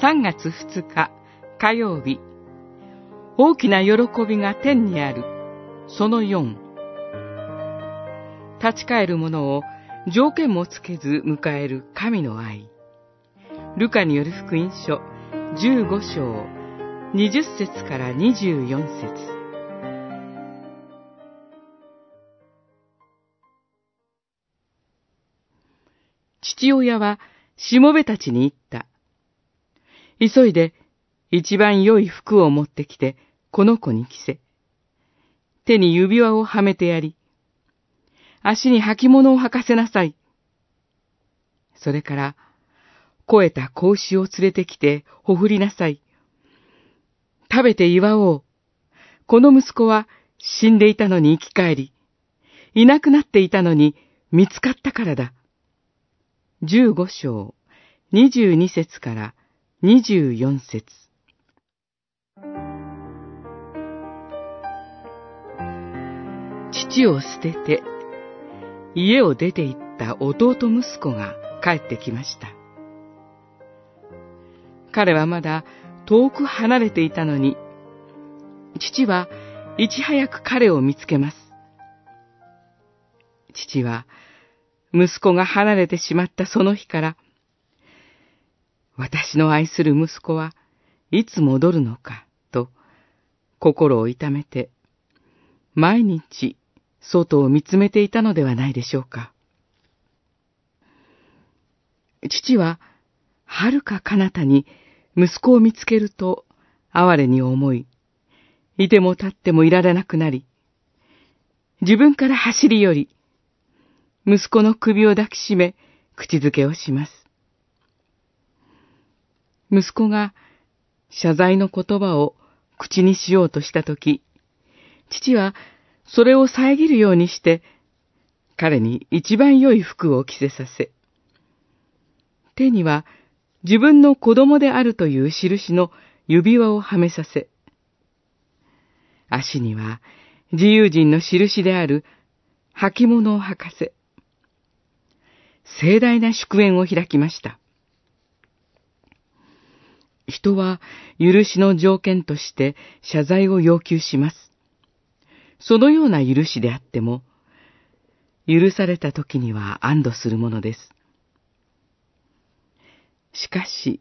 3月2日火曜日。大きな喜びが天にある。その4立ち返る者を条件もつけず迎える神の愛。ルカによる福音書15章20節から24節。父親はしもべたちに言った。急いで一番良い服を持ってきてこの子に着せ。手に指輪をはめてやり、足に履物を履かせなさい。それから、肥えた子を連れてきてほふりなさい。食べて祝おう。この息子は死んでいたのに生き返り、いなくなっていたのに見つかったからだ。十五章、二十二節から二十四節。父を捨てて、家を出て行った弟息子が帰ってきました。彼はまだ遠く離れていたのに、父はいち早く彼を見つけます。父は、息子が離れてしまったその日から、私の愛する息子はいつ戻るのか、と心を痛めて、毎日外を見つめていたのではないでしょうか。父は、はるか彼方に息子を見つけると、哀れに思い、いても立ってもいられなくなり、自分から走り寄り、息子の首を抱きしめ、口づけをします。息子が謝罪の言葉を口にしようとしたとき、父はそれを遮るようにして、彼に一番良い服を着せさせ、手には自分の子供であるという印の指輪をはめさせ、足には自由人の印である履物を履かせ、盛大な祝宴を開きました。人は許しの条件として謝罪を要求します。そのような許しであっても、許された時には安堵するものです。しかし、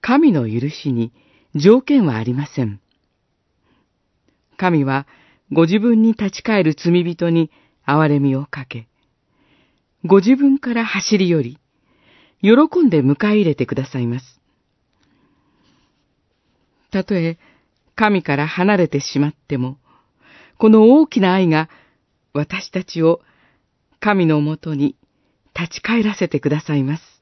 神の許しに条件はありません。神はご自分に立ち返る罪人に憐れみをかけ、ご自分から走り寄り、喜んで迎え入れてくださいます。たとえ神から離れてしまっても、この大きな愛が私たちを神のもとに立ち返らせてくださいます。